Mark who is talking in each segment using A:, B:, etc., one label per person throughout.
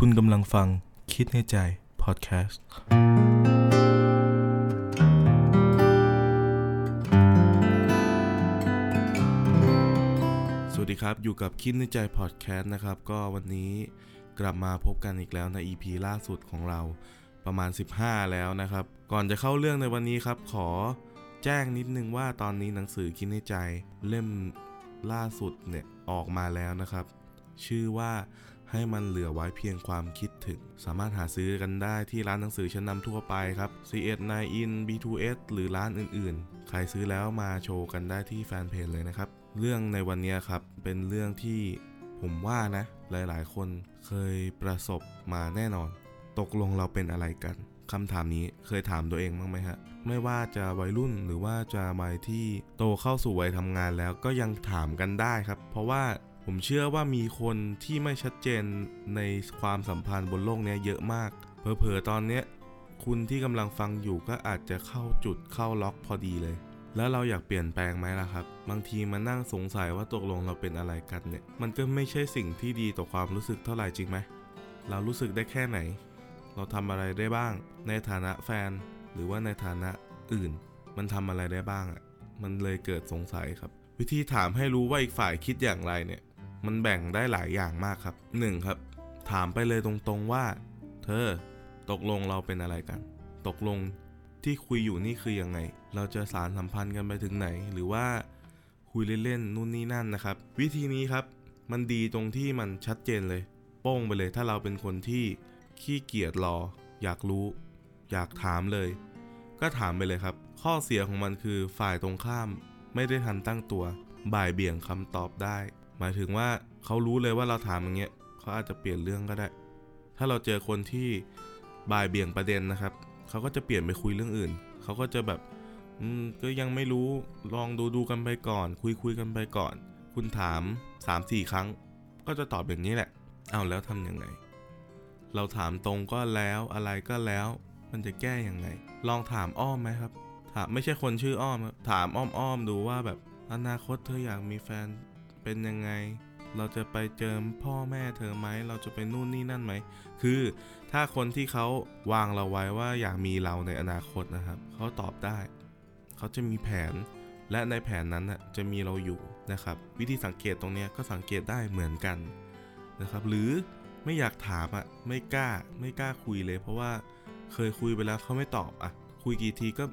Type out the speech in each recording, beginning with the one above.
A: คุณกำลังฟังคิดในใจ พอดแคสต์ สวัสดีครับ อยู่กับคิดในใจ พอดแคสต์นะครับ ก็วันนี้กลับมาพบกันอีกแล้วใน EP ล่าสุดของเราประมาณ 15 แล้วนะครับ ก่อนจะเข้าเรื่องในวันนี้ครับ ขอแจ้งนิดนึงว่าตอนนี้หนังสือคิดในใจเล่มล่าสุดเนี่ยออกมาแล้วนะครับ ชื่อว่าให้มันเหลือไว้เพียงความคิดถึง สามารถหาซื้อกันได้ที่ร้านหนังสือชั้นนำทั่วไปครับ C1 9 in B2S หรือร้านอื่นๆ ใครซื้อแล้วมาโชว์กันได้ที่แฟนเพจเลยนะครับ เรื่องในวันนี้ครับเป็นเรื่องที่ผมว่านะ หลายๆ คนเคยประสบมาแน่นอน ตกลงเราเป็นอะไรกันคำถามนี้เคยถามตัวเองบ้างไหมฮะ ไม่ว่าจะวัยรุ่นหรือว่าจะวัยที่โตเข้าสู่วัยทำงานแล้วก็ยังถามกันได้ครับ เพราะว่า ผมเชื่อว่ามีคนที่ไม่ชัดเจนในความสัมพันธ์บนโลกนี้เยอะมาก เผลอๆตอนเนี้ยคุณที่กำลังฟังอยู่ก็อาจจะเข้าจุดเข้าล็อกพอดีเลย แล้วเราอยากเปลี่ยนแปลงไหมล่ะครับ บางทีมานั่งสงสัยว่าตกลงเราเป็นอะไรกันเนี่ย มันก็ไม่ใช่สิ่งที่ดีต่อความรู้สึกเท่าไหร่จริงไหม เรารู้สึกได้แค่ไหน เราทำอะไรได้บ้าง ในฐานะแฟน หรือว่าในฐานะอื่น มันทำอะไรได้บ้างอะ มันเลยเกิดสงสัยครับ วิธีถามให้รู้ว่าอีกฝ่ายคิดอย่างไรเนี่ย มันแบ่งได้หลายอย่างมากครับ 1. ครับ ถามไปเลยตรงๆว่า เธอ ตกลงเราเป็นอะไรกัน ตกลงที่คุยอยู่นี่คือยังไง เราจะสารสัมพันธ์กันไปถึงไหน หรือว่าคุยเล่นๆนู่นนี่นั่นนะครับ วิธีนี้ครับ มันดีตรงที่มันชัดเจนเลย โป้งไปเลยถ้าเราเป็นคนที่ขี้เกียจรอ อยากรู้ อยากถามเลย ก็ถามไปเลยครับ ข้อเสียของมันคือฝ่ายตรงข้ามไม่ได้ทันตั้งตัว บ่ายเบี่ยงคำตอบได้ หมายถึงว่าเขารู้เลยว่าเราถามอย่างเงี้ยเขาอาจจะเปลี่ยนเรื่องก็ได้ ถ้าเราเจอคนที่บ่ายเบี่ยงประเด็นนะครับเขาก็จะเปลี่ยนไปคุยเรื่องอื่นเขาก็จะแบบอืมก็ยังไม่รู้ลองดูดูกันไปก่อน คุยคุยกันไปก่อน คุณถาม 3-4 ครั้ง ก็จะตอบอย่างนี้แหละ เอาแล้วทำยังไง เราถามตรงก็แล้วอะไรก็แล้ว มันจะแก้ยังไง ลองถามอ้อมไหมครับ ถามไม่ใช่คนชื่ออ้อมครับถามอ้อมดูว่าแบบอนาคตเธออยากมีแฟน เป็นยังไง เราจะไปเจอพ่อแม่เธอไหม เราจะไปนู่นนี่นั่นไหม คือถ้าคนที่เขาวางเราไว้ว่าอยากมีเราในอนาคตนะครับ เขาตอบได้ เขาจะมีแผน และในแผนนั้นนะจะมีเราอยู่นะครับ วิธีสังเกตตรงนี้ก็สังเกตได้เหมือนกันนะครับ หรือไม่อยากถามอะ ไม่กล้า ไม่กล้าคุยเลย เพราะว่าเคยคุยไปแล้วเขาไม่ตอบอะ คุยกี่ทีก็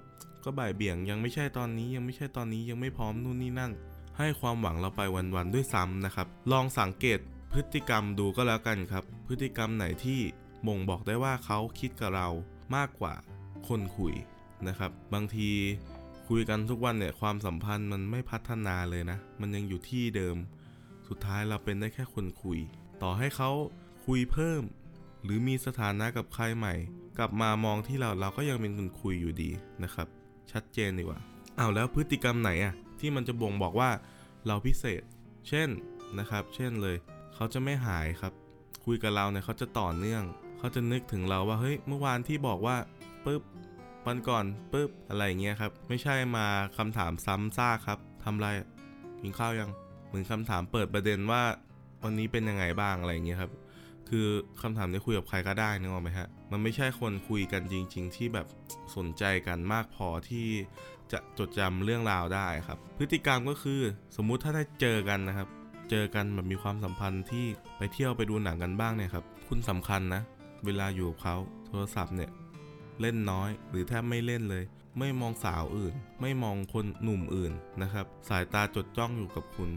A: ก็บ่ายเบี่ยงยังไม่ใช่ตอนนี้ยังไม่ใช่ตอนนี้ยังไม่พร้อมนู่นนี่นั่น ให้ความหวังเราไปวันๆด้วยซ้ำนะครับ ลองสังเกตพฤติกรรมดูก็แล้วกันครับ พฤติกรรมไหนที่บ่งบอกได้ว่าเขาคิดกับเรามากกว่าคนคุยนะครับ บางทีคุยกันทุกวันเนี่ยความสัมพันธ์มันไม่พัฒนาเลยนะ มันยังอยู่ที่เดิม สุดท้ายเราเป็นได้แค่คนคุย ต่อให้เขาคุยเพิ่ม หรือมีสถานะกับใครใหม่ กลับมามองที่เราเราก็ยังเป็นคนคุยอยู่ดีนะครับ ชัดเจนดีกว่าเอาวแล้วพฤติกรรมไหนอะ ที่มันจะบ่งบอกว่าเราพิเศษ เช่นนะครับ เช่นเลย เขาจะไม่หายครับ คุยกับเราเนี่ยเขาจะต่อเนื่อง เขาจะนึกถึงเราว่าเฮ้ยเมื่อวานที่บอกว่าปุ๊บวันก่อนปุ๊บอะไรอย่างเงี้ยครับ ไม่ใช่มาคำถามซ้ำซากครับทำไรกินข้าวยังเหมือนคำถามเปิดประเด็นว่าวันนี้เป็นยังไงบ้างอะไรอย่างเงี้ยครับ คือคำถามที่คุยกับใครก็ได้นึกออกไหมฮะ มันไม่ใช่คนคุยกันจริง ๆ ที่แบบสนใจกันมากพอที่ จะจดจำเรื่องราวได้ครับ พฤติกรรมก็คือสมมุติถ้าได้เจอกันนะครับ เจอกันแบบมีความสัมพันธ์ที่ไปเที่ยวไปดูหนังกันบ้างเนี่ยครับคุณสำคัญนะ เวลาอยู่กับเขาโทรศัพท์เนี่ยเล่นน้อยหรือแทบไม่เล่นเลย ไม่มองสาวอื่น ไม่มองคนหนุ่มอื่นนะครับ สายตาจดจ้องอยู่กับคุณ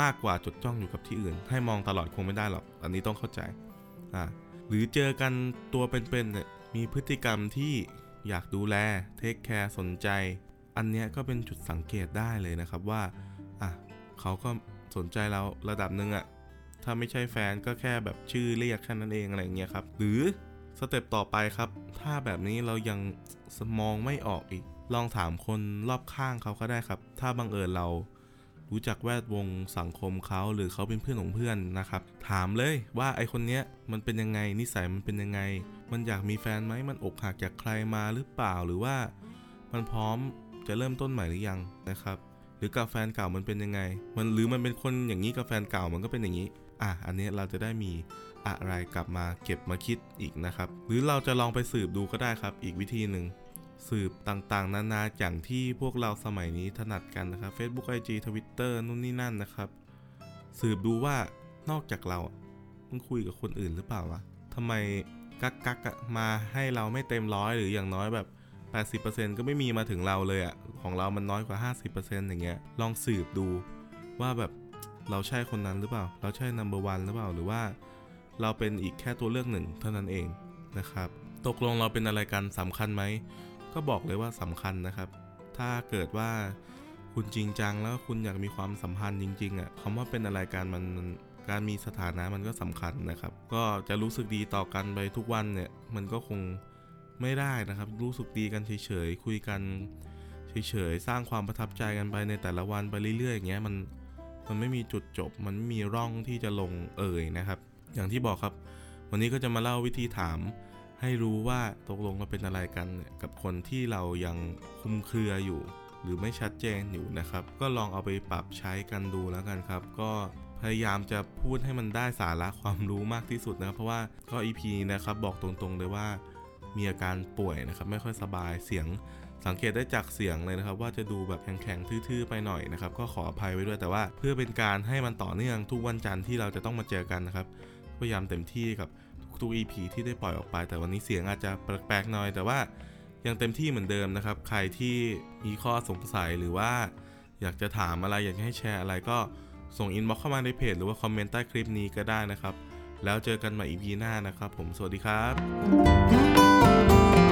A: มากกว่าจดจ้องอยู่กับที่อื่น ให้มองตลอดคงไม่ได้หรอก อันนี้ต้องเข้าใจอ่าหรือเจอกันตัวเป็นๆเนี่ยมีพฤติกรรมที่อยากดูแลtake care สนใจ อันเนี้ยก็เป็นจุดสังเกตได้เลยนะครับว่าอะเขาก็สนใจเราระดับหนึ่งอะถ้าไม่ใช่แฟนก็แค่แบบชื่อเรียกแค่นั้นเองอะไรเงี้ยครับ หรือ step ต่อไปครับ ถ้าแบบนี้เรายังมองไม่ออกอีก ลองถามคนรอบข้างเขาก็ได้ครับ ถ้าบังเอิญเรารู้จักแวดวงสังคมเขาหรือเขาเป็นเพื่อนของเพื่อนนะครับ ถามเลยว่าไอคนเนี้ยมันเป็นยังไงนิสัยมันเป็นยังไง มันอยากมีแฟนไหมมันอกหักจากใครมาหรือเปล่าหรือว่า มันพร้อม จะเริ่มต้นใหม่หรือยังนะครับหรือกับแฟนเก่ามันเป็นยังไง มันหรือมันเป็นคนอย่างนี้กับแฟนเก่ามันก็เป็นอย่างนี้ อะอันนี้เราจะได้มีอะไรกลับมาเก็บมาคิดอีกนะครับ หรือเราจะลองไปสืบดูก็ได้ครับ อีกวิธีหนึ่งสืบต่างๆ นานาอย่างที่พวกเราสมัยนี้ถนัดกันนะครับ Facebook IG Twitter นู่นนี่นั่นนะครับ สืบดูว่านอกจากเรามันคุยกับคนอื่นหรือเปล่าวะทำไมกักกักมาให้เราไม่เต็มร้อยหรืออย่างน้อยแบบ 80%ก็ไม่มีมาถึงเราเลยอะของเรามันน้อยกว่า 50%อย่างเงี้ย ลองสืบดูว่าแบบเราใช่คนนั้นหรือเปล่า เราใช่ number one หรือเปล่า หรือว่าเราเป็นอีกแค่ตัวเลือกหนึ่งเท่านั้นเองนะครับ ตกลงเราเป็นอะไรกันสำคัญไหม ก็บอกเลยว่าสำคัญนะครับ ถ้าเกิดว่าคุณจริงจังแล้วคุณอยากมีความสัมพันธ์จริงๆอะคำว่าเป็นอะไรกันมันมันการมีสถานะมันก็สำคัญนะครับ ก็จะรู้สึกดีต่อกันไปทุกวันเนี่ย มันก็คง ไม่ได้นะครับ รู้สึกดีกันเฉยๆคุยกันเฉยๆสร้างความประทับใจกันไปในแต่ละวันไปเรื่อยๆอย่างเงี้ยมันมันไม่มีจุดจบ มันไม่มีร่องที่จะลงเอ่ยนะครับ อย่างที่บอกครับ วันนี้ก็จะมาเล่าวิธีถาม ให้รู้ว่าตกลงเราเป็นอะไรกันกับคนที่เรายังคุมเครืออยู่ หรือไม่ชัดเจนอยู่นะครับ ก็ลองเอาไปปรับใช้กันดูแล้วกันครับ ก็พยายามจะพูดให้มันได้สาระความรู้มากที่สุดนะครับ เพราะว่าก็ EP นะครับบอกตรงๆเลยว่า มีอาการป่วยนะครับ ไม่ค่อยสบายเสียงสังเกตได้จากเสียงเลยนะครับ ว่าจะดูแบบแข็งๆทื่อๆไปหน่อยนะครับ ก็ขออภัยไว้ด้วยแต่ว่าเพื่อเป็นการให้มันต่อเนื่องทุกวันจันทร์ที่เราจะต้องมาเจอกันนะครับพยายามเต็มที่กับทุกๆ EP ที่ได้ปล่อยออกไป แต่วันนี้เสียงอาจจะแปลกๆหน่อย แต่ว่ายังเต็มที่เหมือนเดิมนะครับ ใครที่มีข้อสงสัยหรือว่า อยากจะถามอะไรอยากให้แชร์อะไรก็ส่งอินบ็อกเข้ามาในเพจหรือว่าคอมเมนต์ใต้คลิปนี้ก็ได้นะครับ แล้วเจอกันใหม่ EP หน้านะครับ ผมสวัสดีครับ